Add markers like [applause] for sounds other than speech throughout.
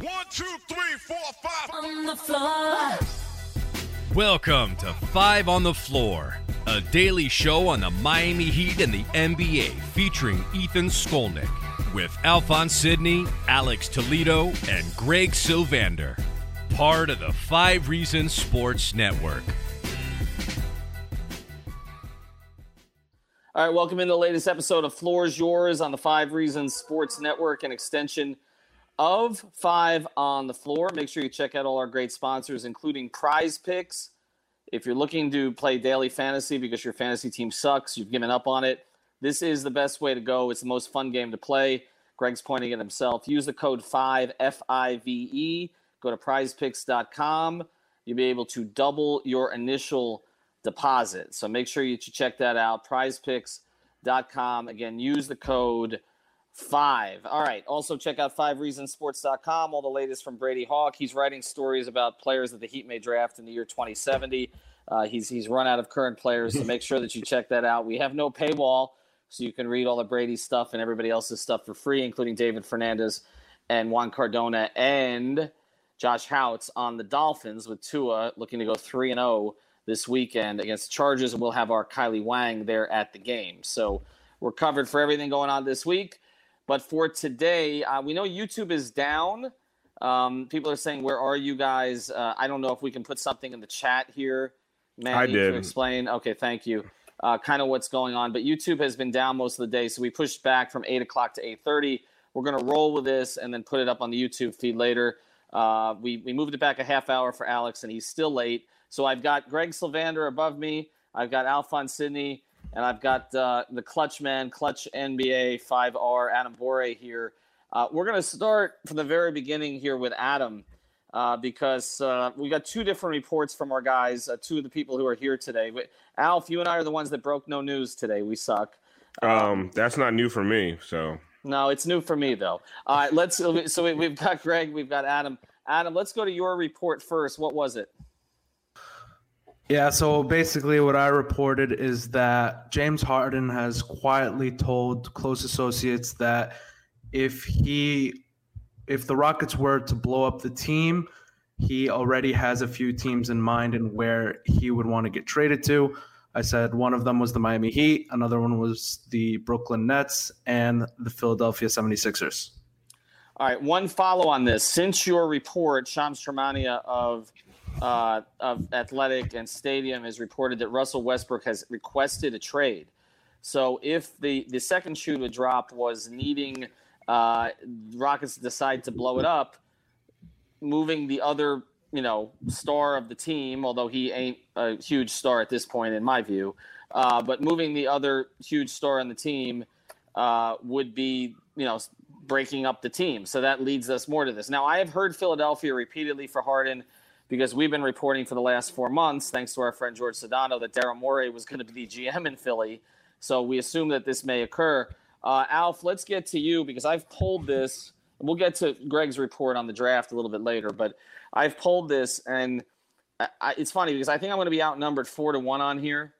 One, two, three, four, five. On the floor. Welcome to Five on the Floor, a daily show on the Miami Heat and the NBA featuring Ethan Skolnick with Alphonse Sidney, Alex Toledo, and Greg Sylvander. Part of the Five Reasons Sports Network. All right, welcome in the latest episode of Floors Yours on the Five Reasons Sports Network, and extension of Five on the Floor. Make sure you check out all our great sponsors, including Prize Picks. If you're looking to play daily fantasy because your fantasy team sucks, you've given up on it, this is the best way to go. It's the most fun game to play. Greg's pointing at himself. Use the code 5 F I V E. Go to prizepicks.com. You'll be able to double your initial deposit. So make sure you check that out. Prizepicks.com. Again, use the code 5. All right. Also, check out 5reasonsports.com. All the latest from Brady Hawk. He's writing stories about players that the Heat may draft in the year 2070. Uh, he's, he's run out of current players, so make sure that you check that out. We have no paywall so you can read all the Brady stuff and everybody else's stuff for free, including David Fernandez and Juan Cardona and Josh Houts on the Dolphins with Tua looking to go 3 and 0 this weekend against the Chargers, and we'll have our Kylie Wang there at the game. So we're covered for everything going on this week. But for today, uh, we know YouTube is down. Um, people are saying, "Where are you guys?" Uh, I don't know if we can put something in the chat here, Manny, I did. to explain. Okay, thank you uh, kind of what's going on. But YouTube has been down most of the day, so we pushed back from eight o'clock to eight thirty. We're going to roll with this and then put it up on the YouTube feed later. Uh, we we moved it back a half hour for Alex, and he's still late. So I've got Greg Sylvander above me. I've got Alphonse Sidney, and I've got uh, the Clutch Man, Clutch NBA 5R, Adam Bore here. Uh, we're going to start from the very beginning here with Adam uh, because uh, we got two different reports from our guys, uh, two of the people who are here today. Alf, you and I are the ones that broke no news today. We suck. Um, that's not new for me. So No, it's new for me though. All right, let's. [laughs] So we, we've got Greg, we've got Adam. Adam, let's go to your report first. What was it? Yeah, so basically, what I reported is that James Harden has quietly told close associates that if he, if the Rockets were to blow up the team, he already has a few teams in mind and where he would want to get traded to. I said one of them was the Miami Heat, another one was the Brooklyn Nets, and the Philadelphia 76ers. All right, one follow on this. Since your report, Shams Charania of uh, of Athletic and Stadium has reported that Russell Westbrook has requested a trade. So if the the second shoe to drop was needing uh, Rockets decide to blow it up, moving the other you know star of the team, although he ain't a huge star at this point in my view, uh, but moving the other huge star on the team uh, would be you know breaking up the team. So that leads us more to this. Now I have heard Philadelphia repeatedly for Harden because we've been reporting for the last four months, thanks to our friend George Sedano, that Daryl Morey was going to be the GM in Philly. So we assume that this may occur. Uh, Alf, let's get to you because I've pulled this. We'll get to Greg's report on the draft a little bit later, but I've pulled this, and I, I, it's funny because I think I'm going to be outnumbered four to one on here.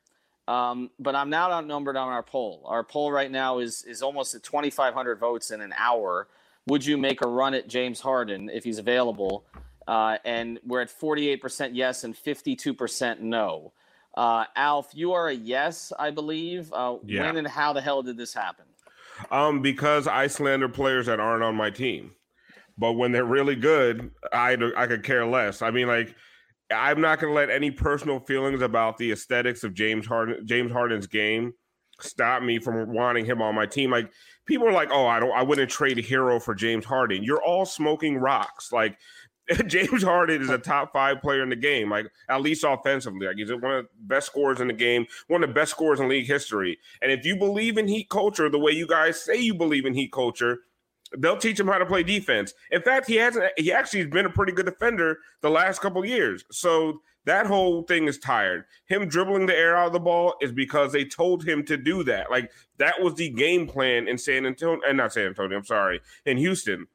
Um, but I'm now outnumbered on our poll. Our poll right now is is almost at 2,500 votes in an hour. Would you make a run at James Harden if he's available? Uh, and we're at 48% yes and 52% no. Uh, Alf, you are a yes, I believe. Uh, Yeah. When and how the hell did this happen? um, because I slander players that aren't on my team, but when they're really good, I I could care less. I mean, like I'm not going to let any personal feelings about the aesthetics of James Harden James Harden's game stop me from wanting him on my team. Like people are like, "Oh, I don't I wouldn't trade a Herro for James Harden." You're all smoking rocks. Like [laughs] James Harden is a top 5 player in the game, like at least offensively. Like he's one of the best scorers in the game, one of the best scorers in league history. And if you believe in heat culture the way you guys say you believe in heat culture, They'll teach him how to play defense. In fact, he hasn't. He actually has been a pretty good defender the last couple years. So that whole thing is tired. Him dribbling the air out of the ball is because they told him to do that. Like that was the game plan in San Antonio, and not San Antonio. I'm sorry, in Houston.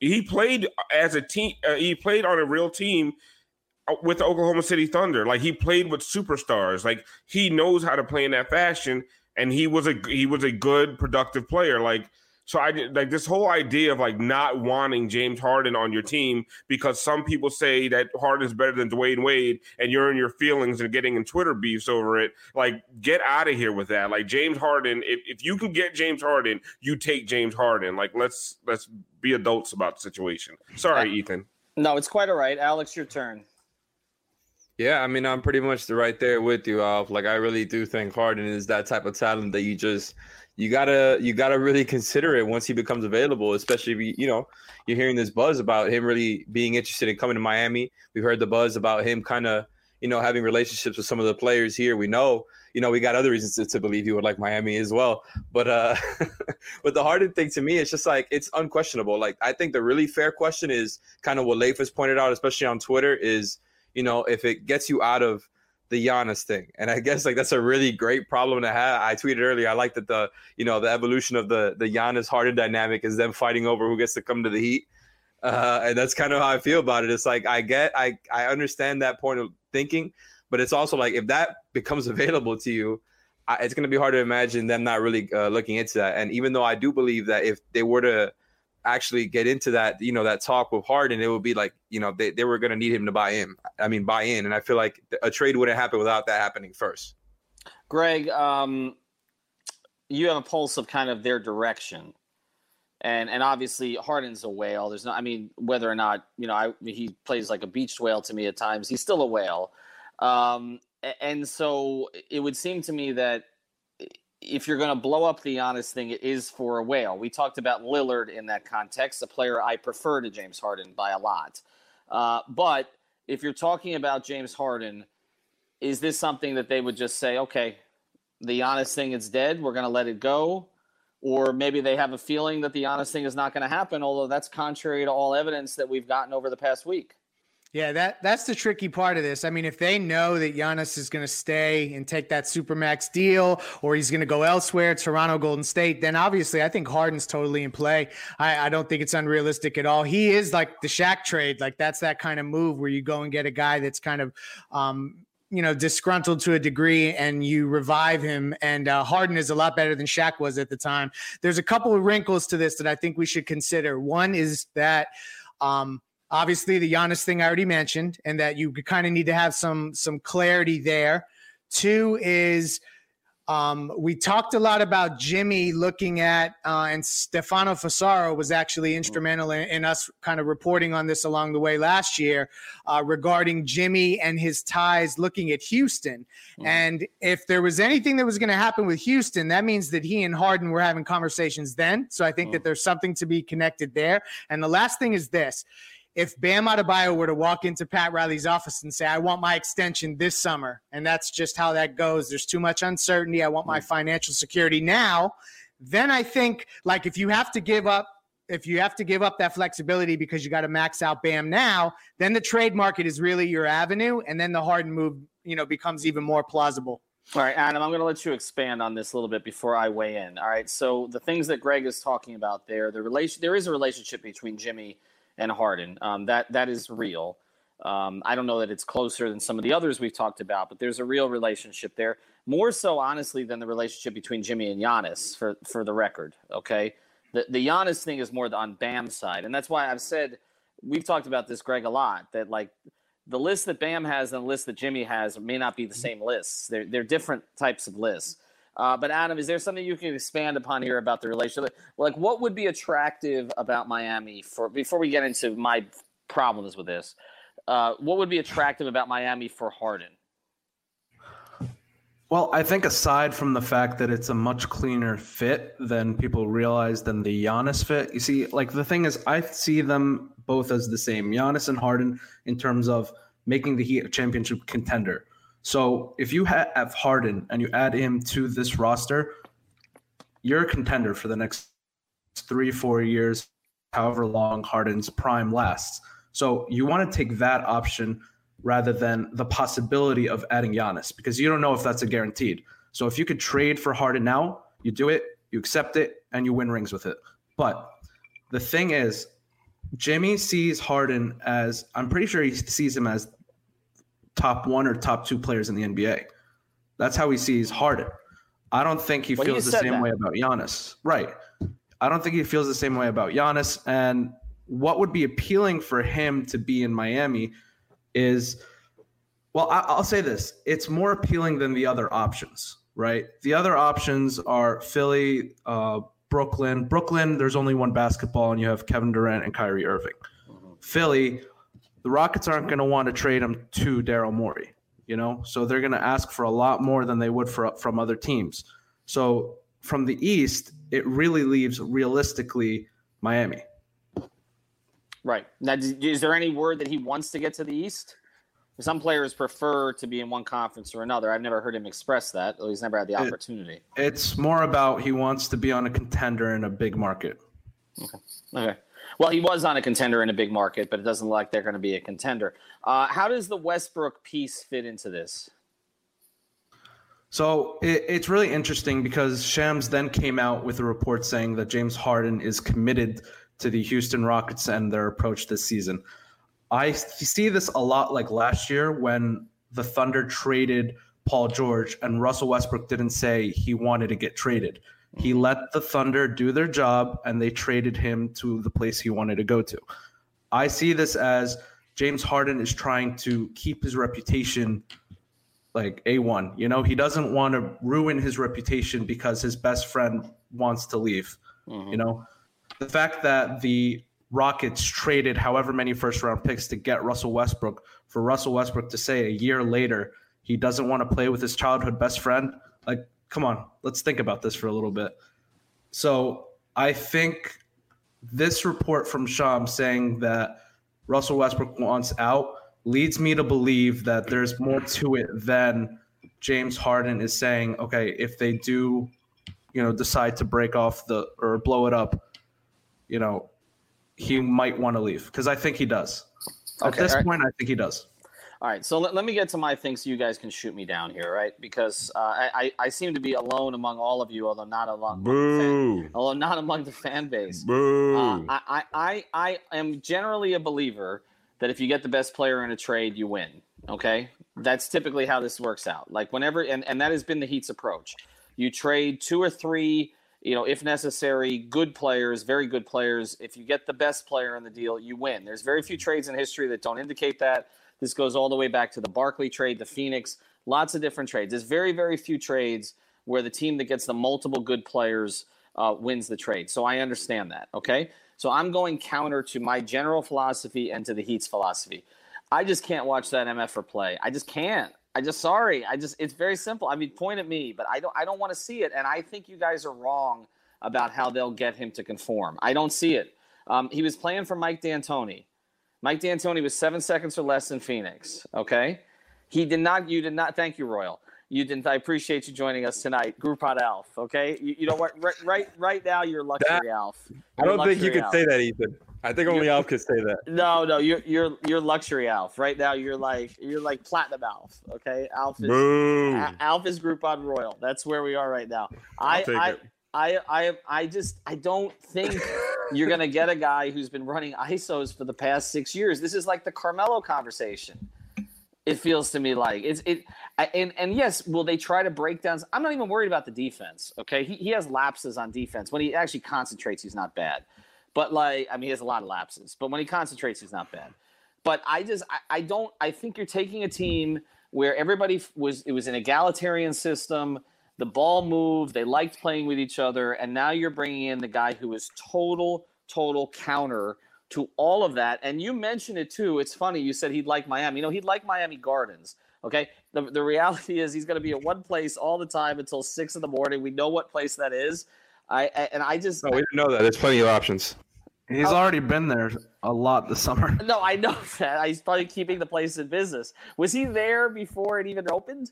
He played as a team. Uh, he played on a real team uh, with the Oklahoma City Thunder. Like he played with superstars. Like he knows how to play in that fashion, and he was a he was a good productive player. Like so I like this whole idea of like not wanting James Harden on your team because some people say that Harden is better than Dwyane Wade and you're in your feelings and getting in Twitter beefs over it. Like, get out of here with that. Like James Harden, if, if you can get James Harden, you take James Harden. Like, let's let's be adults about the situation. Sorry, uh, Ethan. No, it's quite all right. Alex, your turn. Yeah, I mean, I'm pretty much right there with you, Alf. Like, I really do think Harden is that type of talent that you just you gotta you gotta really consider it once he becomes available, especially if you, you know you're hearing this buzz about him really being interested in coming to Miami. We've heard the buzz about him kind of you know having relationships with some of the players here. We know you know we got other reasons to, to believe he would like Miami as well. But uh, [laughs] but the Harden thing to me, is just like it's unquestionable. Like I think the really fair question is kind of what Leif has pointed out, especially on Twitter, is you know if it gets you out of the Giannis thing. [laughs] And I guess like that's a really great problem to have. I tweeted earlier. I like that the you know the evolution of the the Giannis Harden dynamic is them fighting over who gets to come to the Heat. Uh, and that's kind of how I feel about it. It's like I get, I I understand that point of thinking, but it's also like if that becomes [laughs] available to you, I, it's going to be hard to imagine them not really uh, looking into that. And even though I do believe that if they were to actually get into that, you know, that talk with Harden, it would be like, you know, they, they were going to need him to buy in. I mean, buy in. And I feel like a trade wouldn't happen without that happening first. Greg, um, you have a pulse of kind of their direction. And and obviously Harden's a whale. There's no, I mean, whether or not you know, I he plays like a beached whale to me at times. He's still a whale, um, and so it would seem to me that if you're going to blow up the Giannis thing, it is for a whale. We talked about Lillard in that context, a player I prefer to James Harden by a lot. Uh, but if you're talking about James Harden, is this something that they would just say, okay, the Giannis thing is dead, we're going to let it go? Or maybe they have a feeling that the Giannis thing is not going to happen, although that's contrary to all evidence that we've gotten over the past week. Yeah, that that's the tricky part of this. I mean, if they know that Giannis is going to stay and take that supermax deal, or he's going to go elsewhere, Toronto, Golden State, then obviously I think Harden's totally in play. I, I don't think it's unrealistic at all. He is like the Shaq trade, like that's that kind of move where you go and get a guy that's kind of, um, you know, disgruntled to a degree, and you revive him. And uh, Harden is a lot better than Shaq was at the time. There's a couple of wrinkles to this that I think we should consider. One is that. Um, Obviously, the Giannis thing I already mentioned, and that you kind of need to have some some clarity there. Two is um, we talked a lot about Jimmy looking at, uh, and Stefano Fassaro was actually instrumental in, in, us kind of reporting on this along the way last year uh, regarding Jimmy and his ties looking at Houston. Mm. And if there was anything that was going to happen with Houston, that means that he and Harden were having conversations then. So I think mm. that there's something to be connected there. And the last thing is this if Bam Adebayo were to walk into Pat Riley's office and say, I want my extension this summer, and that's just how that goes, there's too much uncertainty. I want my hmm. financial security now. Then I think, like, if you have to give up, if you have to give up that flexibility because you got to max out Bam now, then the trade market is really your avenue, and then the Harden move, you know, becomes even more plausible. All right, Adam, I'm going to let you expand on this a little bit before I weigh in. All right, so the things that Greg is talking about there, the relation, there is a relationship between Jimmy and Harden. Um, that that is real. Um, I don't know that it's closer than some of the others we've talked about, but there's a real relationship there. More so, honestly, than the relationship between Jimmy and Giannis. For for the record, okay. The the Giannis thing is more on Bam's side, and that's why I've said we've talked about this, Greg, a lot. That like the list that Bam has and the list that Jimmy has may not be the same lists. They're they're different types of lists. Uh, but Adam, is there something you can expand upon here about the relationship? Like, what would be attractive about Miami for before we get into my problems with this? Uh, what would be attractive about Miami for Harden? Well, I think aside from the fact that it's a much cleaner fit than people realize than the Giannis fit, you see, like the thing is, I see them both as the same, Giannis and Harden, in terms of making the Heat a championship contender. So if you have Harden and you add him to this roster, you're a contender for the next three, four years, however long Harden's prime lasts. So you want to take that option rather than the possibility of adding Giannis because you don't know if that's a guaranteed. So if you could trade for Harden now, you do it, you accept it, and you win rings with it. But the thing is, Jimmy sees Harden as I'm pretty sure he sees him as top one or top two players in the NBA. That's how he sees Harden. I don't think he Well, feels the same that. way about Giannis. Right. I don't think he feels the same way about Giannis. And what would be appealing for him to be in Miami is, well, I, I'll say this: it's more appealing than the other options. Right. The other options are Philly, uh, Brooklyn. Brooklyn, there's only one basketball, and you have Kevin Durant and Kyrie Irving. Philly, the Rockets aren't going to want to trade him to Daryl Morey, you know, so they're going to ask for a lot more than they would for from other teams. So from the East, it really leaves realistically Miami. Right. Now, is there any word that he wants to get to the East? Some players prefer to be in one conference or another. I've never heard him express that. He's never had the It- opportunity. It's more about he wants to be on a contender in a big market. Okay. Well, he was on a contender in a big market, but it doesn't look like they're going to be a contender. Uh, how does the Westbrook piece fit into this? So it, it's really interesting because Shams then came out with a report saying that James Harden is committed to the Houston Rockets and their approach this season. I see this a lot like last year when the Thunder traded Paul George and Russell Westbrook didn't say he wanted to get traded. He let the Thunder do their job and they traded him to the place he wanted to go to. I see this as James Harden is trying to keep his reputation like A1. You know, he doesn't want to ruin his reputation because his best friend wants to leave. Mm-hmm. You know, the fact that the Rockets traded however many first round picks to get Russell Westbrook for Russell Westbrook to say a year later he doesn't want to play with his childhood best friend, like, come on, let's think about this for a little bit. So I think this report from Sham saying that Russell Westbrook wants out leads me to believe that there's more to it than James Harden is saying, okay, if they do, you know, decide to break off the or blow it up, you know, he might want to leave because I think he does. At this right. point, I think he does. All right, so let, let me get to my thing so you guys can shoot me down here, right? Because uh, I, I seem to be alone among all of you, although not among, the fan, although not among the fan base. Boo. Uh, I, I, I, I am generally a believer that if you get the best player in a trade, you win. Okay, that's typically how this works out. Like whenever, and, and that has been the Heat's approach. You trade two or three, you know, if necessary, good players, very good players. If you get the best player in the deal, you win. There's very few trades in history that don't indicate that. This goes all the way back to the Barkley trade, the Phoenix, lots of different trades. There's very, very few trades where the team that gets the multiple good players uh, wins the trade. So I understand that. Okay. So I'm going counter to my general philosophy and to the Heat's philosophy. I just can't watch that MF for play. I just can't. I just sorry. I just it's very simple. I mean, point at me, but I don't I don't want to see it. And I think you guys are wrong about how they'll get him to conform. I don't see it. Um, he was playing for Mike D'Antoni. Mike D'Antoni was seven seconds or less in Phoenix. Okay, he did not. You did not. Thank you, Royal. You didn't. I appreciate you joining us tonight, Groupon Alf. Okay, you, you know what? Right, right, right now, you're luxury Alf. I You're don't think you could say that, Ethan. I think only You're- Alf could say that. No, no, you're you're you're luxury Alf. Right now, you're like you're like platinum Alf. Okay, Alf is Boo. A- Alf is Groupon Royal. That's where we are right now. I take I, it. I I I just I don't think you're gonna get a guy who's been running ISOs for the past six years. This is like the Carmelo conversation. It feels to me like it's it, and and yes, will they try to break down? I'm not even worried about the defense. Okay, he he has lapses on defense. When he actually concentrates, he's not bad. But like, I mean, he has a lot of lapses. But when he concentrates, he's not bad. But I just I, I don't I think you're taking a team where everybody was it was an egalitarian system. The ball moved. They liked playing with each other, and now you're bringing in the guy who is total total counter to all of that. And you mentioned it too. It's funny. You said he'd like Miami. You know, he'd like Miami Gardens. Okay. The, the reality is he's going to be at one place all the time until six in the morning. We know what place that is. I, I and I just No, we didn't know that. There's plenty of options. He's oh. already been there a lot this summer. [laughs] no, I know that. He's probably keeping the place in business. Was he there before it even opened?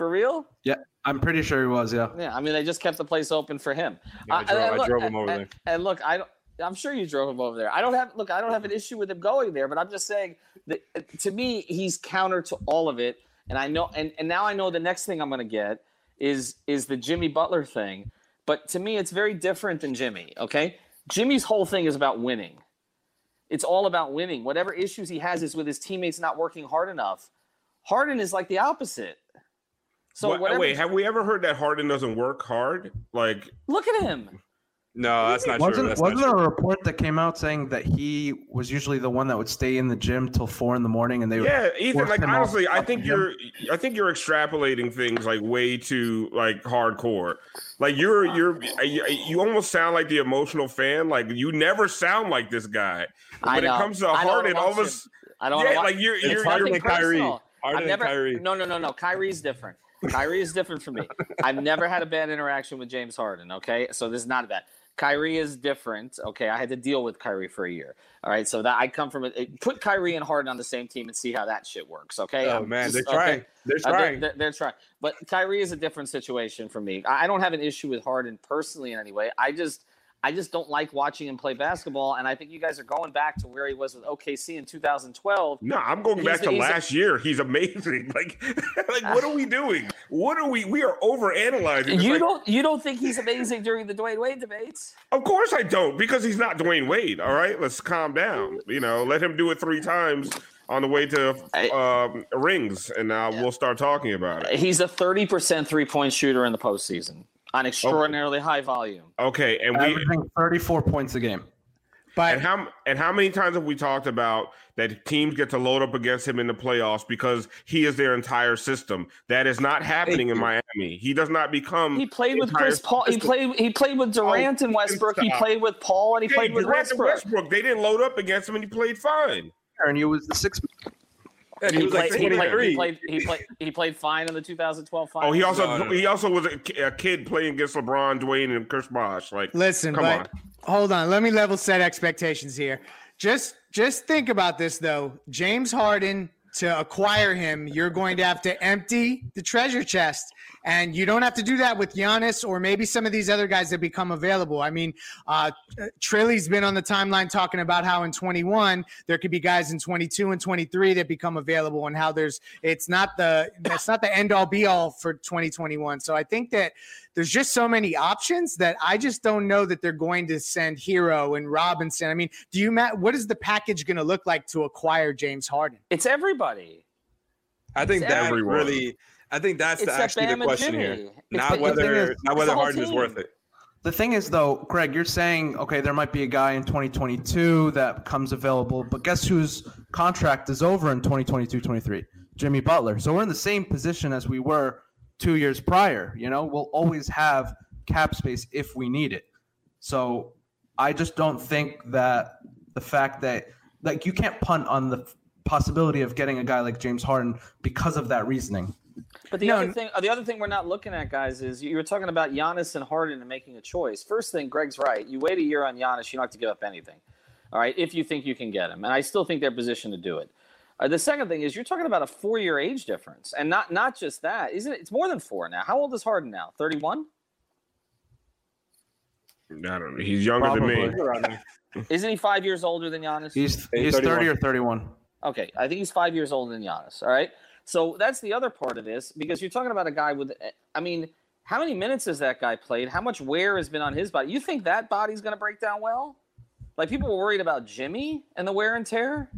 For real? Yeah, I'm pretty sure he was. Yeah. Yeah, I mean they just kept the place open for him. Yeah, I drove, and I look- drove him over and- there. And look, I don't. I'm sure you drove him over there. I don't have look. I don't have an issue with him going there, but I'm just saying that uh, to me he's counter to all of it. And I know, and, and now I know the next thing I'm going to get is is the Jimmy Butler thing. But to me, it's very different than Jimmy. Okay, Jimmy's whole thing is about winning. It's all about winning. Whatever issues he has is with his teammates not working hard enough. Harden is like the opposite. So What- whatever. wait, have we ever heard that Harden doesn't work hard? Like, look at him. No, that's not true. Wasn't That's wasn't not there true. a report that came out saying that he was usually the one that would stay in the gym till four in the morning, and they would yeah, Ethan. Like, honestly, I think you're, I think you're extrapolating things like way too like hardcore. Like you're, you're, you, you almost sound like the emotional fan. Like you never sound like this guy. I When it comes to Harden, all of want a you- s- I don't yeah, like you're, It's you're, Harden you're and Kyrie. Harden I've and never, Kyrie. No, no, no, no. Kyrie's different. Kyrie is different from me. I've never had a bad interaction with James Harden. Okay, so this is not bad. Kyrie is different. Okay, I had to deal with Kyrie for a year. All right, so that I come from it. Put Kyrie and Harden on the same team and see how that shit works. Okay. Oh I'm man, just- they're okay? trying. They're Uh, they're, trying. they're, they're trying. But Kyrie is a different situation for me. I don't have an issue with Harden personally in any way. I just I just don't like watching him play basketball. And I think you guys are going back to where he was with OKC in 2012. No, I'm going He's back the- to he's a- last year. He's amazing. [laughs] Like, [laughs] like what are we doing? What are we? We are over analyzing. You don't you don't think he's amazing during the Dwyane Wade debates? Of course I don't, because he's not Dwyane Wade. All right, let's calm down. You know, let him do it three times on the way to um, rings, and uh, we'll start talking about it. He's a 30% three point shooter in the postseason on extraordinarily high volume. Okay, and we averaging 34 points a game. But and how and how many times have we talked about that teams get to load up against him in the playoffs because he is their entire system? That is not happening in Miami. He does not become. He played with Chris Paul. He played he played with oh, Durant and you can Westbrook. He played with Paul and he Okay, played with Durant and Westbrook. Westbrook. They didn't load up against him, and he played fine. And he was the sixth. And he He was like played, he, played, he played he played he played fine in the 2012 finals. Oh, he also No, no. he also was a, a kid playing against LeBron, Dwyane, and Chris Bosh. Like, Listen, come but on. hold on. Let me level set expectations here. Just just think about this though. James Harden to acquire him, you're going to have to empty the treasure chest. And you don't have to do that with Giannis or maybe some of these other guys that become available. I mean, uh, Trilly's been on the timeline talking about how in 21 there could be guys in 22 and 23 that become available, and how there's it's not the it's not the end all be all for 2021. So I think that there's just so many options that I just don't know that they're going to send Herro and Robinson. I mean, do you Matt? What is the package going to look like to acquire James Harden? It's everybody. I think It's that everyone. really. I think that's the, that actually the question Jimmy. here. Not the- the whether is- not whether the whole Harden is worth it. The thing is, though, Greg, you're saying okay, there might be a guy in 2022 that comes available, but guess whose contract is over in 2022-23? Jimmy Butler. So we're in the same position as we were two years prior. You know, we'll always have cap space if we need it. So I just don't think that the fact that like you can't punt on the possibility of getting a guy like James Harden because of that reasoning. But the No, other thing, the other thing we're not looking at, guys, is you were talking about Giannis and Harden and making a choice. First thing, Greg's right. You wait a year on Giannis, you don't have to give up anything. All right, if you think you can get him, and I still think they're positioned to do it. Uh, the second thing is you're talking about a four-year age difference, and not not just that, isn't it? It's more than four now. How old is Harden now? Thirty-one. I don't know. He's younger than me. Isn't he five years older than Giannis? He's He's he's 30 or 31. Okay, I think he's five years older than Giannis. All right, so that's the other part of this because you're talking about a guy with. Eh, I mean, how many minutes has that guy played? How much wear has been on his body? You think that body's going to break down well? Like people were worried about Jimmy and the wear and tear.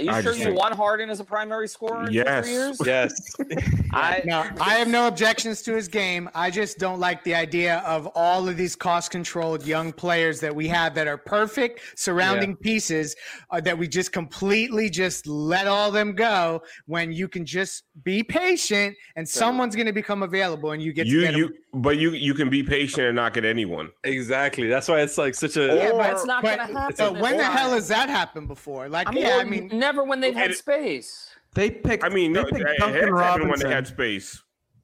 Are you I sure you think- want Harden as a primary scorer in Yes. three years? Yes. [laughs] I, No, I have no objections to his game. I just don't like the idea of all of these cost-controlled young players that we have that are perfect surrounding pieces uh, that we just completely just let all them go when you can just be patient and someone's going to become available and you get to You get 'em. you but you you can be patient and not get anyone. exactly. That's why it's like such a. yeah, Or- but it's not going to happen. But when the hell has that happened before? Like, I mean, yeah, I mean, never when they've had And- space. They picked. I mean, they no, picked it Duncan happened when they had space.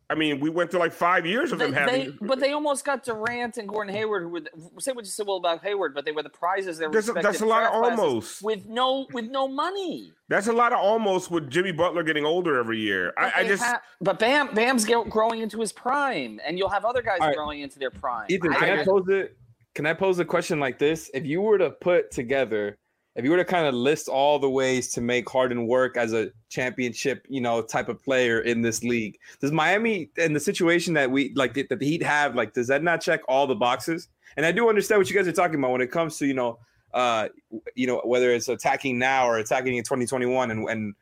I mean, we went through like five years of They, him having. they- but they almost got Durant and Gordon Hayward, who were the, say what you said well about Hayward, but they were the prizes. They were That's a- that's a lot of almost. with no with no money. That's a lot of almost with Jimmy Butler getting older every year. But I, I just ha- but Bam Bam's get, growing into his prime, and you'll have other guys All right. growing into their prime. Ethan, I- can I, I- pose it? Can I pose a question like this? If you were to put together, if you were to kind of list all the ways to make Harden work as a championship, you know, type of player in this league, does Miami and the situation that we like that the Heat have, like, does that not check all the boxes? And I do understand what you guys are talking about when it comes to you know, uh, you know, whether it's attacking now or attacking in 2021, and and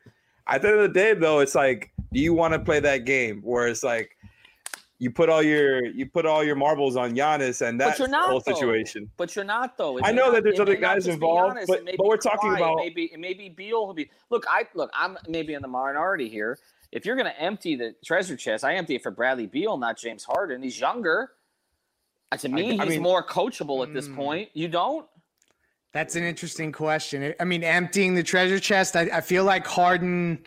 at the end of the day, though, it's like, do you want to play that game where it's like you put all your you put all your marbles on Giannis and But that's you're the whole though. situation. But you're not though. It I know not- that there's other guys involved, Giannis, but- but we're talking Kawhi, about- maybe may be it be Beal who be look. I look. I'm maybe in the minority here. If you're going to empty the treasure chest, I empty it for Bradley Beal, not James Harden. He's younger. Uh, to me, I he's mean- more coachable at this Mm. point. You don't? That's an interesting question. I mean, emptying the treasure chest, I, I feel like Harden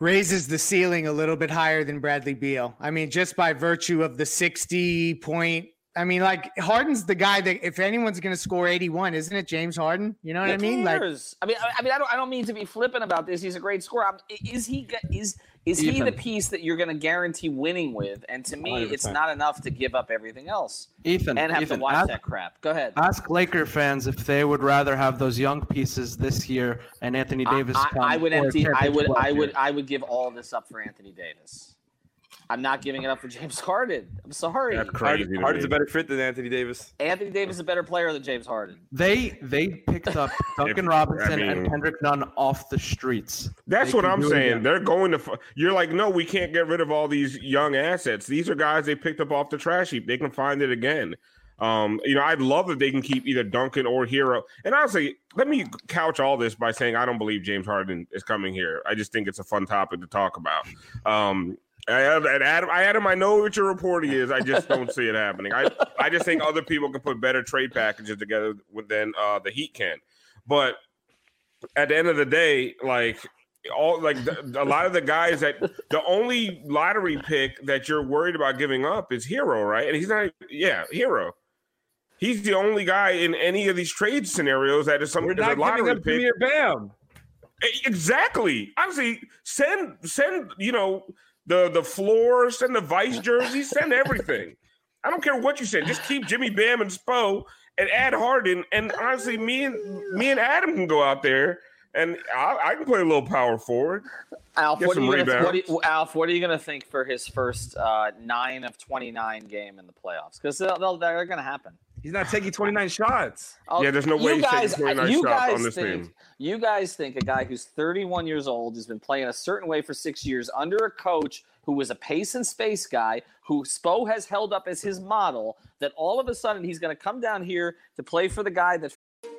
raises the ceiling a little bit higher than Bradley Beal. I mean, just by virtue of the 60 point. I mean, like Harden's the guy that if anyone's going to score 81, isn't it James Harden? You know what I mean? Like. I mean, I, I mean, I don't. I don't mean to be flippant about this. He's a great scorer. I'm, is he? g- Is is he the piece that you're going to guarantee winning with? And to me, it's 100%. not enough to give up everything else Ethan, and have Ethan, to watch ask, that crap. Go ahead. ask Laker fans if they would rather have those young pieces this year and Anthony Davis. I, come I would empty. I would. I would. year. I would give all this up for Anthony Davis. I'm not giving it up for James [laughs] Harden. I'm sorry. that's crazy. Harden, Harden's a better fit than Anthony Davis. Anthony Davis is a better player than James Harden. They they picked up [laughs] Duncan If- Robinson I mean- and Kendrick Nunn off the streets. That's They what I'm saying. again. They're going to. You're like, no, we can't get rid of all these young assets. These are guys they picked up off the trash heap. They can find it again. Um, you know, I'd love if they can keep either Duncan or Herro. And honestly, let me couch all this by saying I don't believe James Harden is coming here. I just think it's a fun topic to talk about. Um, I have, and Adam, I Adam, I know what your reporting is. I just don't see it happening. I, I just think other people can put better trade packages together than uh, the Heat can. But at the end of the day, like all like the, a lot of the guys that the only lottery pick that you're worried about giving up is Herro, right? And he's not, yeah, Herro. He's the only guy in any of these trade scenarios that is some We're a not giving lottery up pick. Premier Bam. Exactly. Honestly, send send you know the the floor, send the vice [laughs] jersey, send everything. I don't care what you said. Just keep Jimmy Bam and Spo and add Harden. And honestly, me and me and Adam can go out there and I, I can play a little power forward. Alf, what are, you gonna, what, rebounds. you, Alf, what are you going to think for his first uh, nine of 29 game in the playoffs? Because they're going to happen. He's not taking 29 shots. Oh, Yeah, there's no way you he's taking guys, 29 you shots guys on this think, team. You guys think a guy who's 31 years old has been playing a certain way for six years under a coach who was a pace and space guy, who Spo has held up as his model, that all of a sudden he's going to come down here to play for the guy that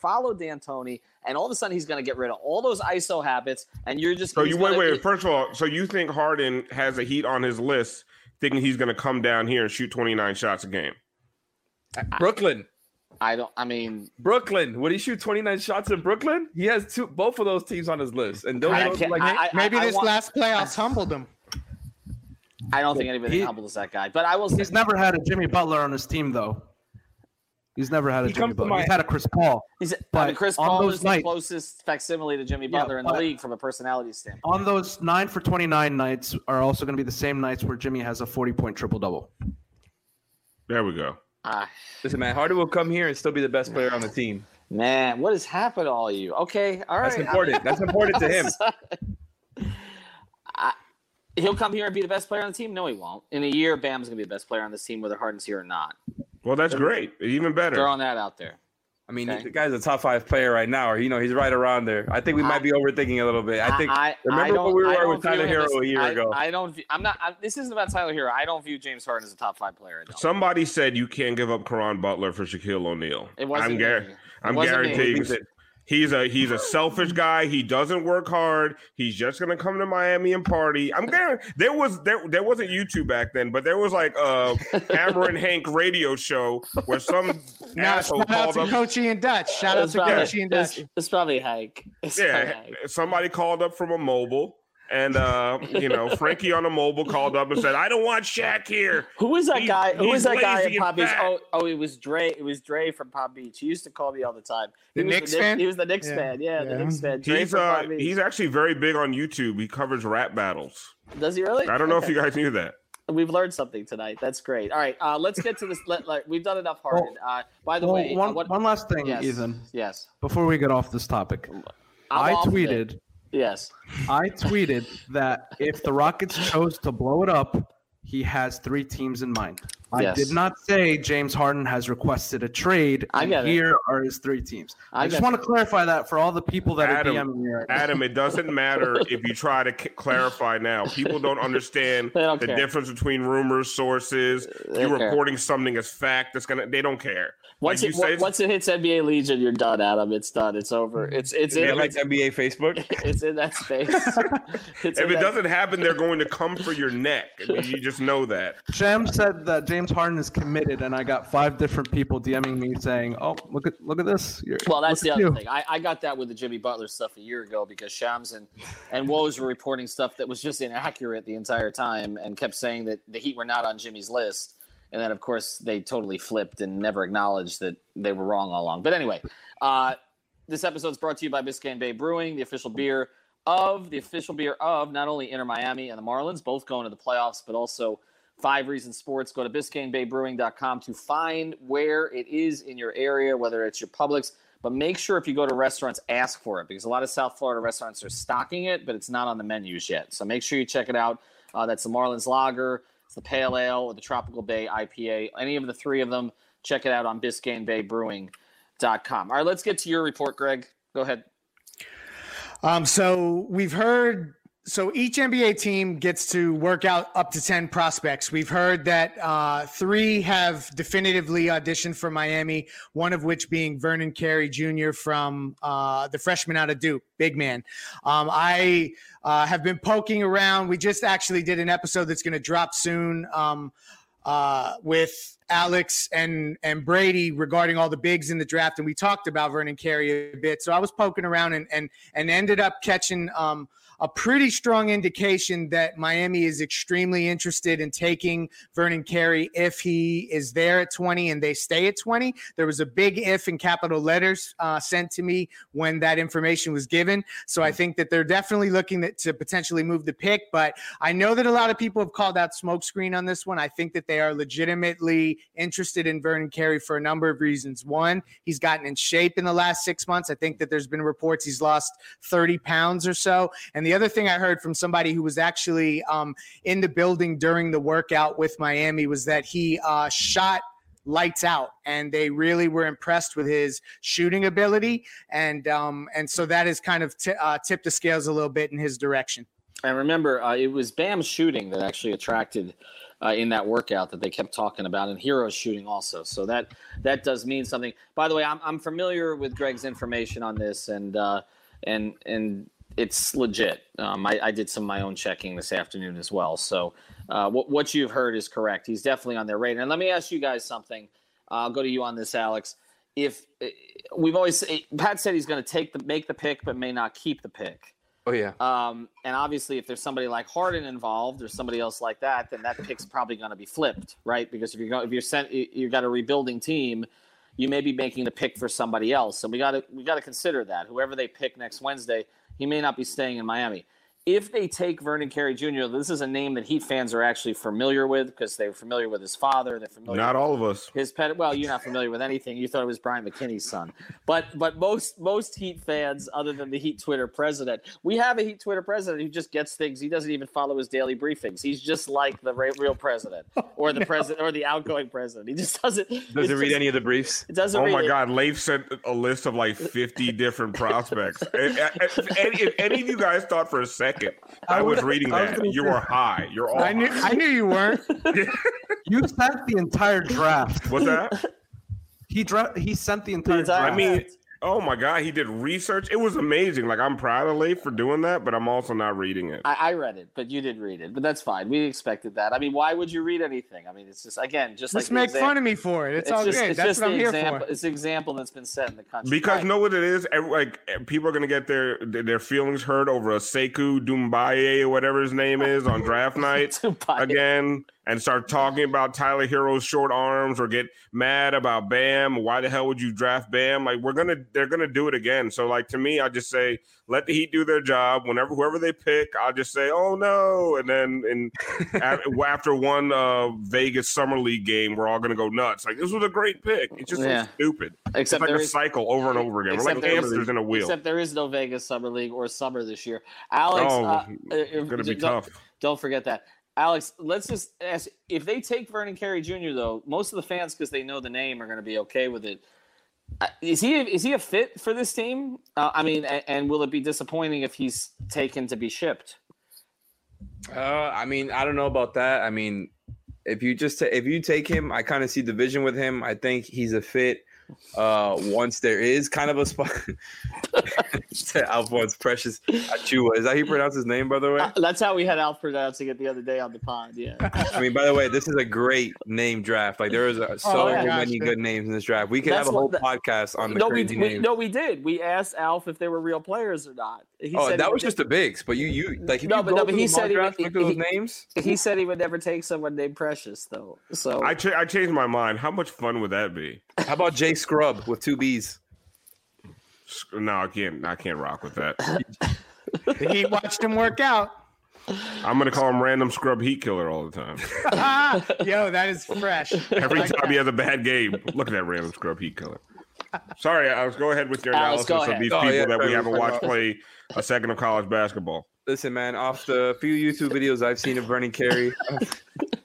Followed D'Antoni, and all of a sudden he's going to get rid of all those ISO habits, and you're just So you wait, gonna- wait. First of all, so you think Harden has a heat on his list, thinking he's going to come down here and shoot 29 shots a game? Brooklyn. I don't. I mean, Brooklyn. Would he shoot 29 shots in Brooklyn? He has two both of those teams on his list. And those I are can't- like I- I- maybe I this want- last playoffs [laughs] humbled him. I don't think anybody He- humbles that guy. But I will. He's never had a Jimmy Butler on his team though. He's never had a He Jimmy comes to Butler. He's had a Chris Paul. He's, I mean, Chris on Paul those is the nights- closest facsimile to Jimmy Yeah, Butler in the league from a personality standpoint. On those nine for twenty nine nights are also going to be the same nights where Jimmy has a forty point triple double. There we go. Ah, listen, man, Harden will come here and still be the best player on the team. man, what has happened to all of you? Okay, all right. That's important. That's [laughs] important to him. I, he'll come here and be the best player on the team. No, he won't. In a year, Bam's gonna be the best player on this team, whether Harden's here or not. Well, that's great. Even better. Throwing that out there. I mean, Okay. the guy's a top five player right now, or you know, he's right around there. I think we might be overthinking a little bit. I think I, remember don't, where we were with Tyler Herro as- a year I, ago. I don't. I'm not. I, this isn't about Tyler Herro. I don't view James Harden as a top five player. I. Somebody said you can't give up Caron Butler for Shaquille O'Neal. It wasn't I'm, me. gar- It I'm wasn't me. guaranteeing he's a he's a selfish guy. He doesn't work hard. He's just gonna come to Miami and party. I'm guaranteeing there was there there wasn't YouTube back then, but there was like a [laughs] Hammer and Hank radio show where some [laughs] Now, asshole shout out called to up. Coachy and Dutch. Shout out to probably, Coachy and Dutch. it's probably Hank. It's probably Yeah, Hank. somebody called up from a mobile. And uh, you know, Frankie on a mobile called up and said, "I don't want Shaq here." Who is that He's- guy? Who is that guy in Palm Beach? Oh, oh, it was Dre. It was Dre from Palm Beach. He used to call me all the time. He The was Knicks Knick- fan? He was the Knicks Yeah. fan. Yeah, the Knicks fan. Dre He's from uh, Palm Beach. he's actually very big on YouTube. He covers rap battles. Does he really? I don't know if you guys knew that. We've learned something tonight. That's great. All right, uh, let's get to this. Let, let, we've done enough Harden. Uh, by the Well, way, uh, one, what, one last thing, yes, Ethan, Yes. before we get off this topic. I'm I off of it. Yes. I tweeted that if the Rockets chose to blow it up, he has three teams in mind. I Yes. did not say James Harden has requested a trade. I and get it. Here are his three teams. I I, just get want to clarify that for all the people that Adam, are DMing me. right now. Adam, it doesn't matter if you try to c- clarify now. People don't [laughs] understand don't the care. difference between rumors, sources. They You don't reporting something as fact. That's gonna. They don't care. Once Like it you say- once it hits NBA Legion, you're done, Adam. It's done. It's over. It's it's in that like it's, NBA Facebook? [laughs] it's in that space. [laughs] If it that- doesn't happen, they're going to come for your neck. I mean, you just know that. Sham said that James Harden is committed, and I got five different people DMing me saying, "Oh, look at look at this." You're, Well, that's the other you." thing. I, I got that with the Jimmy Butler stuff a year ago because Shams and, and Woj were reporting stuff that was just inaccurate the entire time and kept saying that the Heat were not on Jimmy's list. And then, of course, they totally flipped and never acknowledged that they were wrong all along. But anyway, uh, this episode is brought to you by Biscayne Bay Brewing, the official beer of the official beer of not only Inter Miami and the Marlins, both going to the playoffs, but also Five Reasons Sports. Go to BiscayneBayBrewing.com to find where it is in your area, whether it's your Publix. But make sure if you go to restaurants, ask for it because a lot of South Florida restaurants are stocking it, but it's not on the menus yet. So make sure you check it out. Uh, that's the Marlins Lager, it's the Pale Ale, or the Tropical Bay IPA. Any of the three of them, check it out on BiscayneBayBrewing.com. All right, let's get to your report, Greg. Go ahead. Um, so we've heard. So each NBA team gets to work out up to ten prospects. We've heard that uh, three have definitively auditioned for Miami. One of which being Vernon Carey Jr. from uh, the freshman out of Duke, big man. Um, I uh, have been poking around. We just actually did an episode that's going to drop soon. Um, uh, with Alex and and Brady regarding all the bigs in the draft, and we talked about Vernon Carey a bit. So I was poking around and and and ended up catching um, a pretty strong indication that Miami is extremely interested in taking Vernon Carey if he is there at 20 and they stay at 20. There was a big if in capital letters uh, sent to me when that information was given. So I think that they're definitely looking to potentially move the pick. But I know that a lot of people have called out smokescreen on this one. I think that they are legitimately interested in Vernon Carey for a number of reasons. One, he's gotten in shape in the last six months. I think that there's been reports he's lost 30 pounds or so. And the other thing I heard from somebody who was actually um, in the building during the workout with Miami was that he uh, shot lights out and they really were impressed with his shooting ability and um and so that has kind of t- uh, tipped the scales a little bit in his direction And remember, uh, it was Bam's shooting that actually attracted uh, in that workout that they kept talking about, and Herro's shooting also. So that that does mean something. By the way, I'm, I'm familiar with Greg's information on this, and uh, and and it's legit. Um, I, I did some of my own checking this afternoon as well. So uh, what what you've heard is correct. He's definitely on their radar. And let me ask you guys something. Uh, I'll go to you on this, Alex. If uh, we've always Pat said he's going to take the make the pick, but may not keep the pick. Oh yeah. Um, and obviously, if there's somebody like Harden involved or somebody else like that, then that pick's probably going to be flipped, right? Because if you're go, if you're sent, you've got a rebuilding team, you may be making the pick for somebody else. So we got to we got to consider that. Whoever they pick next Wednesday, he may not be staying in Miami. If they take Vernon Carey Jr., this is a name that Heat fans are actually familiar with because they're familiar with his father. They're familiar. Not all of us. His pet. Well, you're not familiar with anything. You thought it was Bryant McKinnie's son, but but most most Heat fans, other than the Heat Twitter president, we have a Heat Twitter president who just gets things. He doesn't even follow his daily briefings. He's just like the real president or the [laughs] president or the outgoing president. He just doesn't Doesn't read just, any of the briefs. It doesn't. Oh my it. God, Leif sent a list of like 50 different prospects. if, if any, if any of you guys thought for a second I was reading I was that, gonna you were high. You're all I knew high. I knew you weren't. [laughs] You sent the entire draft. What's that? He dra- he sent the entire, entire draft. I mean, oh my God, he did research. It was amazing. Like, I'm proud of Leif for doing that, but I'm also not reading it. I, I read it, but you didn't read it. But that's fine. We expected that. I mean, why would you read anything? I mean, it's just again, just like Just the make exam- fun of me for it. It's, all just, good. It's That's just what I'm the here example. for. It's an example that's been set in the country. Because Right. know what it is? Like people are gonna get their their feelings hurt over a Sekou Doumbouya or whatever his name is on draft [laughs] night again, and start talking about Tyler Herro's short arms or get mad about Bam. Why the hell would you draft Bam? Like we're gonna they're gonna do it again. So like to me, I just say let the Heat do their job. Whenever whoever they pick, I'll just say oh no, and then and [laughs] after one uh, Vegas summer league game, we're all gonna go nuts. Like this was a great pick. It's just Yeah. stupid. Except it's like a is- cycle over and over again. We're like there is- hamsters in a wheel. Except there is no Vegas Summer League or summer this year. Alex, oh, uh, it's uh, gonna be don't- tough. Don't forget that. Alex, let's just ask if they take Vernon Carey Jr. though, most of the fans because they know the name are going to be okay with it. Uh, he is he a fit for this team? Uh, I mean, and, and will it be disappointing if he's taken to be shipped? Uh, I mean, I don't know about that. I mean, if you just if you take him, I kind of see the vision with him. I think he's a fit. Uh, once there is kind of a spot. [laughs] Alphonse Precious Achiuwa. Is that how you pronounce his name, by the way? Uh, that's how we had Alf pronouncing it the other day on the pod. Yeah. I mean, by the way, this is a great name draft. Like there is a, so Oh, yeah. many Gosh, good names in this draft. We could That's have a whole what- podcast on the no, crazy we names. no we did. We asked Alf if they were real players or not. He oh, said that he was would- just the bigs, but you you like if No, you but no, but he said mock he draft, would- look those he- names. He said he would never take someone named Precious though. So I cha- I changed my mind. How much fun would that be? How about Jay Scrubb with two B's? No, I can't. I can't rock with that. [laughs] he watched him work out. I'm gonna call him random scrub heat killer all the time. [laughs] Yo, that is fresh. Every Like time he has a bad game, look at that random scrub heat killer. Sorry, I was Go ahead with your Alex, analysis go of these Oh, people yeah, that we haven't watched play a second of college basketball. Listen, man, off the few YouTube videos I've seen of Vernon Carey, [laughs]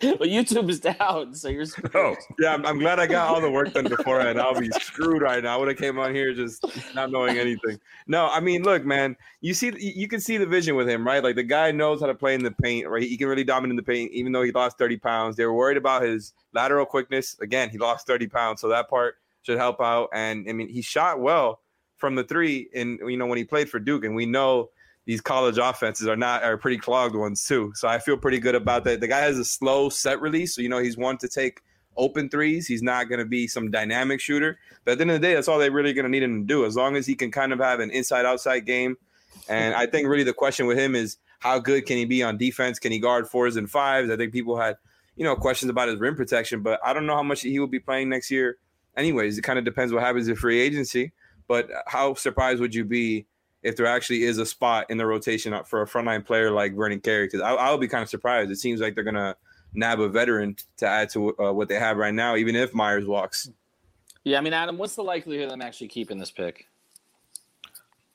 well, YouTube is down, so you're screwed. Oh, yeah, I'm, I'm glad I got all the work done beforehand. I'll be screwed right now. I would have came on here just not knowing anything. No, I mean, look, man, you see, you you can see the vision with him, right? Like the guy knows how to play in the paint, right? He can really dominate in the paint, even though he lost 30 pounds. They were worried about his lateral quickness. Again, he lost 30 pounds, so that part should help out. And I mean, he shot well from the three, and you know when he played for Duke, and we know these college offenses are not are pretty clogged ones too. So I feel pretty good about that. The guy has a slow set release, so you know he's one to take open threes. He's not going to be some dynamic shooter. But at the end of the day, that's all they're really going to need him to do. As long as he can kind of have an inside outside game. And I think really the question with him is how good can he be on defense? Can he guard fours and fives? I think people had, you know, questions about his rim protection, but I don't know how much he will be playing next year. Anyways, it kind of depends what happens in free agency. But how surprised would you be if there actually is a spot in the rotation for a frontline player like Vernon Carey? Because I, I'll be kind of surprised. It seems like they're gonna nab a veteran to add to uh, what they have right now, even if Myers walks. Yeah, I mean, Adam, what's the likelihood of them actually keeping this pick?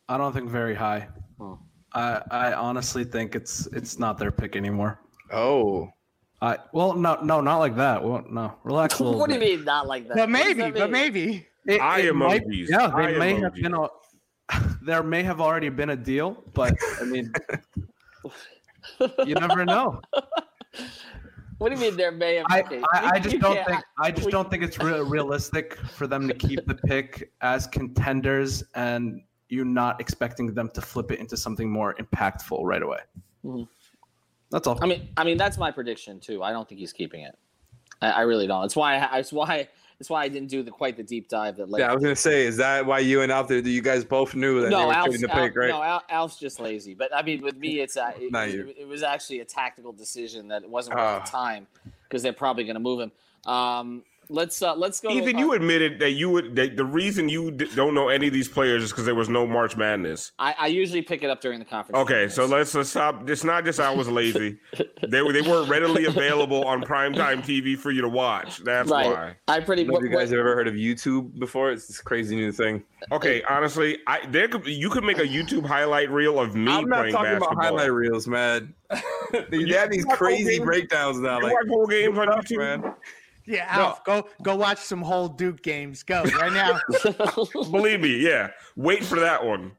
I don't think very high. Oh. I I honestly think it's it's not their pick anymore. Oh, I well no no not like that. Well no relax a [laughs] little. what do you mean, not like that? But maybe, that but maybe. It- I it might- emojis. Yeah, I they may have emojis. been a. [laughs] There may have already been a deal, but I mean, you never know. [laughs] What do you mean there may have? I, I, I just don't can't- think I just we- don't think it's re- realistic for them to keep the pick as contenders and you're not expecting them to flip it into something more impactful right away. Mhm. That's all. I mean, I mean that's my prediction too. I don't think he's keeping it. I, I really don't. It's why. I, it's why. It's why I didn't do the quite the deep dive that. yeah. I was gonna say, is that why you and out there? You guys both knew that they no, were Alf's, the pick, right? no, Al, Alf's just lazy. But I mean, with me, it's uh, it, it, it was actually a tactical decision that it wasn't worth Ah. the time because they're probably going to move him. Um, let's uh, let's go. Ethan, to, you admitted that you would that the reason you d- don't know any of these players is because there was no March Madness. I, I usually pick it up during the conference. Okay, so let's, let's stop. It's not just I was lazy. [laughs] they were they weren't readily available on primetime TV for you to watch. That's right. why. I pretty. Have you guys have ever heard of YouTube before? It's this crazy new thing. Okay, honestly, I there could you could make a YouTube highlight reel of me I'm not playing talking basketball. about highlight reels, man. [laughs] they they have these crazy breakdowns now. You Like watch whole games on YouTube? man. Yeah, Alf, go go watch some whole Duke games. Go right now. [laughs] Believe me, yeah. Wait for that one.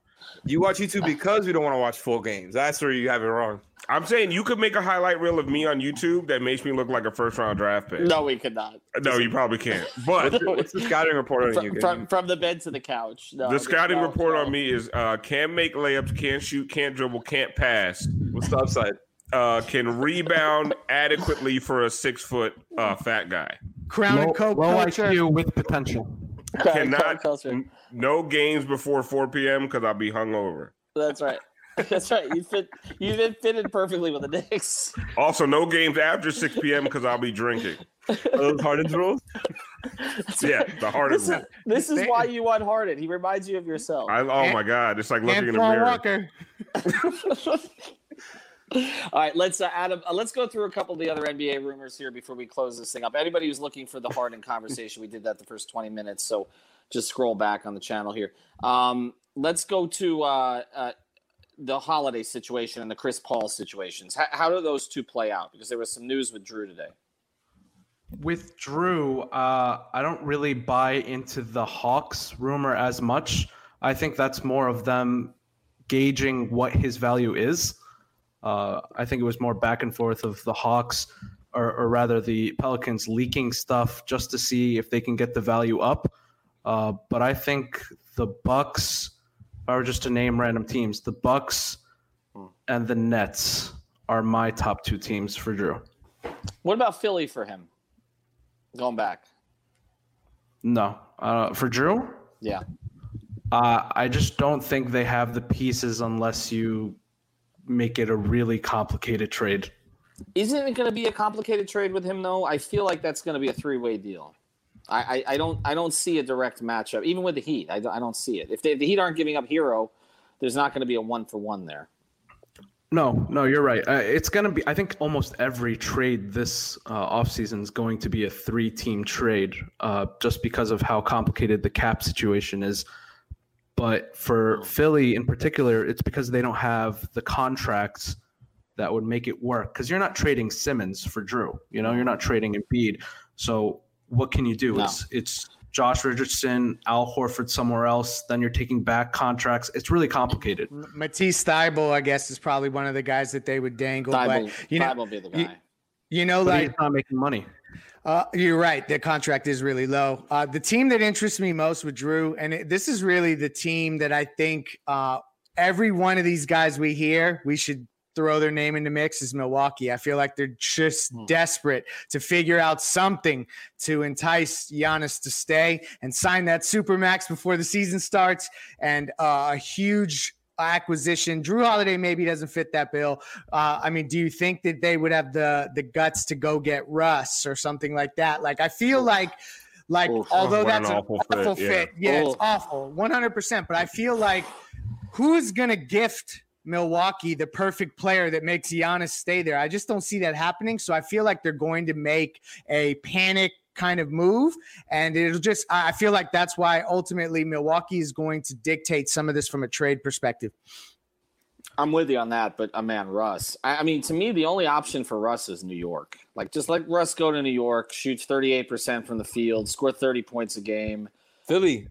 You watch YouTube because we don't want to watch full games. That's where you have it wrong. I'm saying you could make a highlight reel of me on YouTube that makes me look like a first round draft pick. No, we could not. No, you probably can't. But What's the scouting report on you? From, from, from the bed to the couch. No, the scouting no, report no. on me is uh, can't make layups, can't shoot, can't dribble, can't pass, What's the upside? Uh, can rebound adequately for a six foot uh, fat guy. Crown Low, and Coke low culture. IQ with potential. Cannot n- no games before 4 p.m. because I'll be hungover. That's right. [laughs] That's right. You fit. You fit fitted perfectly with the Knicks. Also, no games after 6 p.m. because I'll be drinking. Are [laughs] those Harden's rules? Yeah, the hardest This is this is why you want Harden. He reminds you of yourself. I, oh my God, it's like looking in a mirror. Walker. [laughs] All right, let's uh, Adam. Uh, let's go through a couple of the other NBA rumors here before we close this thing up. Anybody who's looking for the Harden conversation, we did that the first twenty minutes. So just scroll back on the channel here. Um, let's go to uh, uh, the Holiday situation and the Chris Paul situations. How, how do those two play out? Because there was some news with Jrue today. With Jrue, uh, I don't really buy into the Hawks rumor as much. I think that's more of them gauging what his value is. Uh, I think it was more back and forth of the Hawks, or, or rather the Pelicans leaking stuff just to see if they can get the value up. Uh, but I think the Bucks, if I were just to name random teams, the Bucks and the Nets are my top two teams for Jrue. What about Philly for him? Going back, No, uh, for Jrue, yeah. uh, I just don't think they have the pieces unless you make it a really complicated trade. Isn't it going to be a complicated trade with him though? I feel like that's going to be a three-way deal. I, I, I don't I don't see a direct matchup even with the Heat. I, don't- I don't see it. If, they, if the Heat aren't giving up Herro, there's not going to be a one for one there. No, no, you're right. Uh, it's going to be, I think almost every trade this uh, offseason is going to be a three team trade uh, just because of how complicated the cap situation is. But for oh. Philly in particular, it's because they don't have the contracts that would make it work. Because you're not trading Simmons for Jrue. You know, you're not trading Embiid. So what can you do? No. It's it's Josh Richardson, Al Horford somewhere else. Then you're taking back contracts. It's really complicated. Matisse Thybulle, I guess, is probably one of the guys that they would dangle. Thybulle, but you know, will be the you- guy. you know, But like he's not making money. Uh, you're right. The contract is really low. Uh, the team that interests me most with Jrue, and it, this is really the team that I think uh, every one of these guys we hear, we should throw their name in the mix is Milwaukee. I feel like they're just Hmm. desperate to figure out something to entice Giannis to stay and sign that super max before the season starts, and uh, a huge acquisition. Jrue Holiday maybe doesn't fit that bill. Uh, I mean, do you think that they would have the the guts to go get Russ or something like that? Like, I feel like, like Oof. although What an that's an awful awful, fit, fit, yeah. yeah, it's awful, one hundred percent. But I feel like who's gonna gift Milwaukee the perfect player that makes Giannis stay there? I just don't see that happening. So I feel like they're going to make a panic kind of move and it'll just i I feel like that's why ultimately milwaukee is going to dictate some of this from a trade perspective I'm with you on that, but uh, man, Russ. I, I mean, to me, the only option for Russ is New York. Like, just let Russ go to New York, shoots 38% from the field, score 30 points a game. Philly.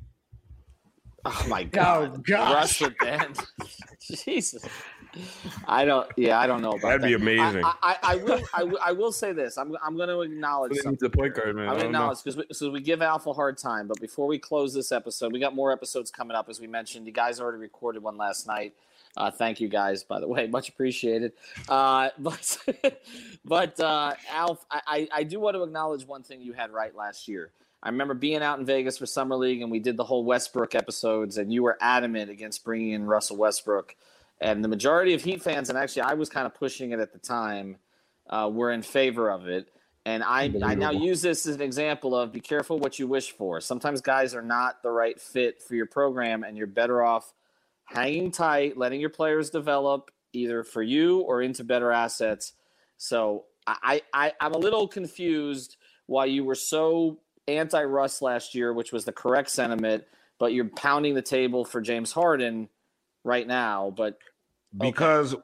Oh my god, gosh. Russ with Ben. [laughs] Jesus. [laughs] I don't. Yeah, I don't know about That'd be amazing. I, I, I will. I, will- I will say this. I'm. I'm going to acknowledge needs point guard, man. I'm going to acknowledge because we, so we give Alf a hard time. But before we close this episode, we got more episodes coming up. As we mentioned, you guys already recorded one last night. Uh, thank you guys, by the way, [laughs] much appreciated. Uh, [laughs] but but uh, Alf, I, I, I do want to acknowledge one thing you had right last year. I remember being out in Vegas for Summer League, and we did the whole Westbrook episodes, and you were adamant against bringing in Russell Westbrook. And the majority of Heat fans, and actually I was kind of pushing it at the time, uh, were in favor of it. And I, I now use this as an example of be careful what you wish for. Sometimes guys are not the right fit for your program, and you're better off hanging tight, letting your players develop either for you or into better assets. So I, I I'm a little confused why you were so anti Russ last year, which was the correct sentiment, but you're pounding the table for James Harden right now. But okay. because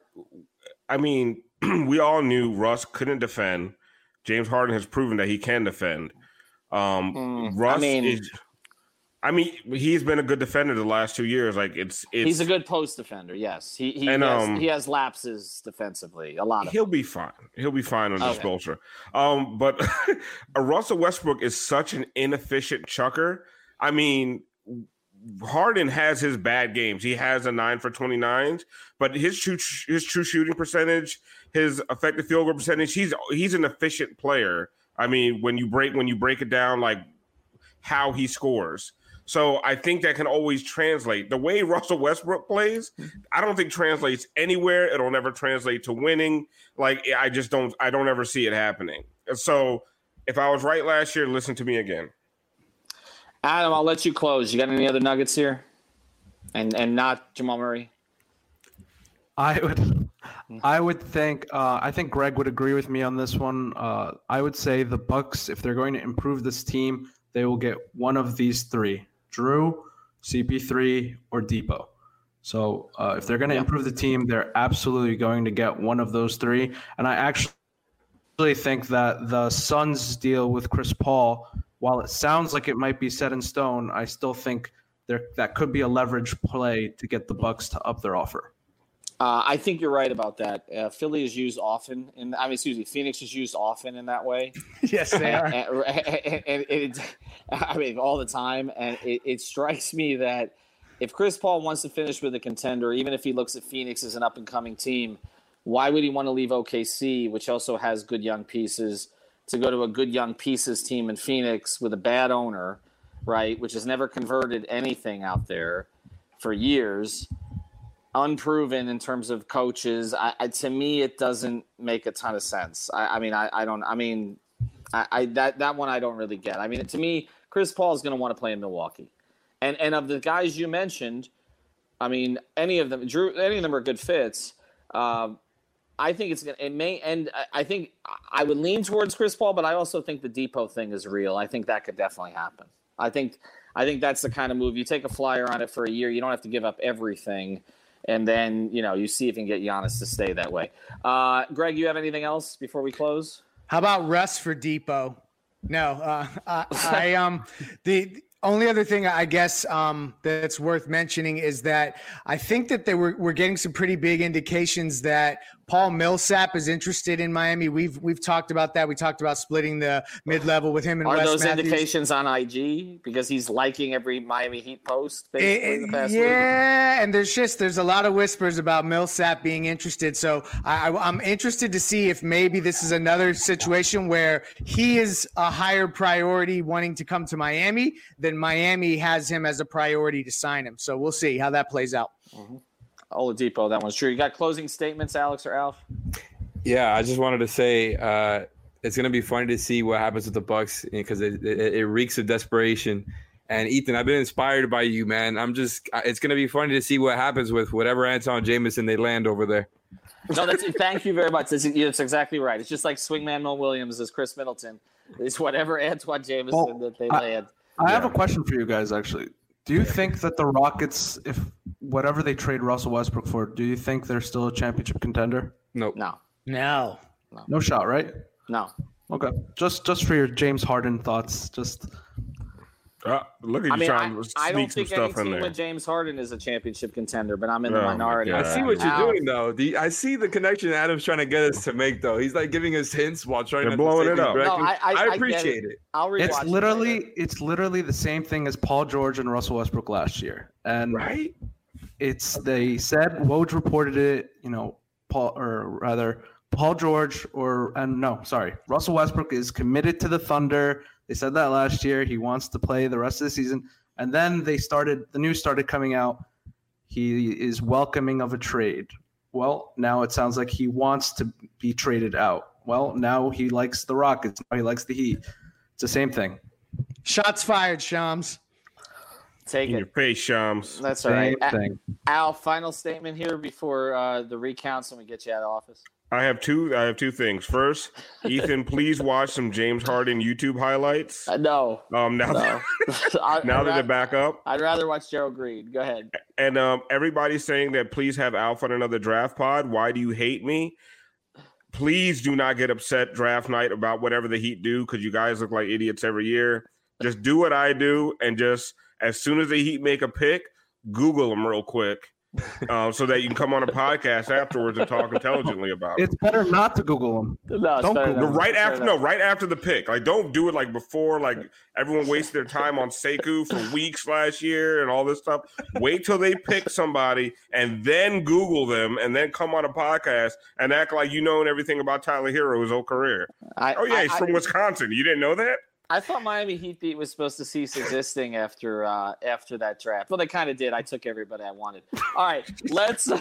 I mean, [clears throat] we all knew Russ couldn't defend. James Harden has proven that he can defend. Um, mm, Russ I mean, is I mean, he's been a good defender the last two years. Like it's, it's he's a good post defender. Yes, he he, and, has, um, he has lapses defensively. A lot of he'll them. be fine. He'll be fine under okay. Spoelstra. Um, but [laughs] Russell Westbrook is such an inefficient chucker. I mean, Harden has his bad games. He has a nine for 29s, but his true his true shooting percentage, his effective field goal percentage, he's he's an efficient player. I mean, when you break when you break it down, like how he scores. So I think that can always translate. The way [laughs] Russell Westbrook plays, I don't think translates anywhere. It'll never translate to winning. Like I just don't I don't ever see it happening. So if I was right last year, listen to me again. Adam, I'll let you close. You got any other nuggets here? And and not Jamal Murray? I would I would think uh, I think Greg would agree with me on this one. Uh, I would say the Bucks, if they're going to improve this team, they will get one of these three. Jrue, CP3, or Dipo. So uh, if they're going to improve the team, they're absolutely going to get one of those three. And I actually think that the Suns deal with Chris Paul, while it sounds like it might be set in stone, I still think there that could be a leverage play to get the Bucks to up their offer. Uh, I think you're right about that. Uh, Philly is used often, and I mean, excuse me, Phoenix is used often in that way. [laughs] yes, they are. And, and, and, it, I mean, all the time. And it, it, strikes me that if Chris Paul wants to finish with a contender, even if he looks at Phoenix as an up and coming team, why would he want to leave OKC, which also has good young pieces, to go to a good young pieces team in Phoenix with a bad owner, right? Which has never converted anything out there for years unproven in terms of coaches. I, I, to me, it doesn't make a ton of sense. I, I mean, I, don't. I mean, I, that that one I don't really get. I mean, to me, Chris Paul is going to want to play in Milwaukee, and and of the guys you mentioned, I mean, any of them, Jrue, any of them are good fits. Um, I think it's gonna. It may end. I think I would lean towards Chris Paul, but I also think the Dipo thing is real. I think that could definitely happen. I think. I think that's the kind of move you take a flyer on it for a year. You don't have to give up everything and then you know you see if you can get Giannis to stay that way. Uh, Greg, you have anything else before we close? How about Russ for Dipo? No, uh, I, I [laughs] um the only other thing I guess um, that's worth mentioning is that I think that they were we're getting some pretty big indications that Paul Millsap is interested in Miami. We've we've talked about that. We talked about splitting the mid level with him and are those Matthews. indications on IG because he's liking every Miami Heat post? It, yeah, week. and there's just there's a lot of whispers about Millsap being interested. So I, I, I'm interested to see if maybe this is another situation where he is a higher priority wanting to come to Miami than Miami has him as a priority to sign him. So we'll see how that plays out. Mm-hmm. Oladipo, that one's true. You got closing statements, Alex or Alf? Yeah, I just wanted to say uh, it's gonna be funny to see what happens with the Bucks because it, it, it, reeks of desperation. And Ethan, I've been inspired by you, man. I'm just it's gonna be funny to see what happens with whatever Antawn Jamison they land over there. No, that's thank you very much. That's, that's exactly right. It's just like Swingman Mo Williams as Khris Middleton. It's whatever Antawn Jamison well, that they I, land. I have a question for you guys actually. Do you think that the Rockets, if whatever they trade Russell Westbrook for, do you think they're still a championship contender? Nope. No. No. No. No shot, right? No. Okay. Just just for your James Harden thoughts, just uh, look at you I mean, trying I, to sneak I don't think any team with James Harden is a championship contender, but I'm in the oh minority. I see what you're doing though. The, I see the connection Adam's trying to get us to make though. He's like giving us hints while trying They're to blowing it up. No, I, I, I appreciate it. it. I'll rewatch It's literally it it's literally the same thing as Paul George and Russell Westbrook last year, and right. It's they said Woj reported it. You know, Paul or rather Paul George or and no, sorry, Russell Westbrook is committed to the Thunder they said that last year. He wants to play the rest of the season. And then they started, the news started coming out. He is welcoming of a trade. Well, now it sounds like he wants to be traded out. well, now he likes the Rockets. Now he likes the Heat. It's the same thing. Shots fired, Shams. Take In it. your face, Shams. That's all right. Same A- thing. Al, final statement here before uh, the recounts and we get you out of office. I have two. I have two things. First, [laughs] Ethan, please watch some James Harden YouTube highlights. Uh, no, Um, now no. that [laughs] [laughs] I, now I'd, that they're back up, I'd rather watch Gerald Green. Go ahead. and um, everybody's saying that please have Alpha on another draft pod. Why do you hate me? Please do not get upset draft night about whatever the Heat do because you guys look like idiots every year. Just do what I do, and just as soon as the Heat make a pick, Google them real quick, [laughs] um, so that you can come on a podcast afterwards and talk intelligently about it. It's better not to Google them. No, it's Don't better go- than- No, right after no, right after the pick. Like, don't do it like before. Like everyone wasted their time on Sekou for [laughs] weeks last year and all this stuff. Wait till they pick somebody and then Google them and then come on a podcast and act like you know everything about Tyler Herro his whole career. I, Oh yeah, I- he's I- from Wisconsin. You didn't know that? I thought Miami Heat beat was supposed to cease existing after uh, after that draft. Well, they kind of did. I took everybody I wanted. All right, let's [laughs]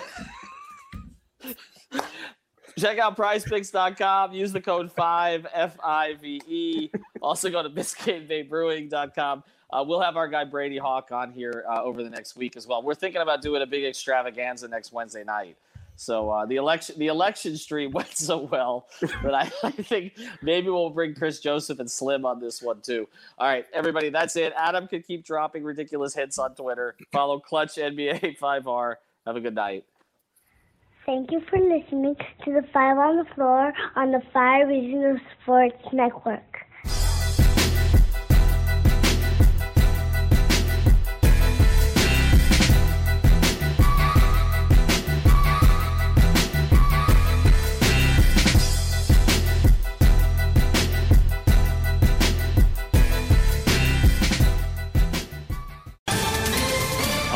check out PrizePicks.com. Use the code five F I V E. Also go to BiscayneBayBrewing.com. Uh, we'll have our guy Brady Hawk on here uh, over the next week as well. We're thinking about doing a big extravaganza next Wednesday night. So uh, the election the election stream [laughs] went so well that I, I think maybe we'll bring Chris Joseph and Slim on this one too. All right, everybody, that's it. Adam could keep dropping ridiculous hints on Twitter. Follow Clutch NBA 5R. Have a good night. Thank you for listening to the Five on the Floor on the Five Regional Sports Network.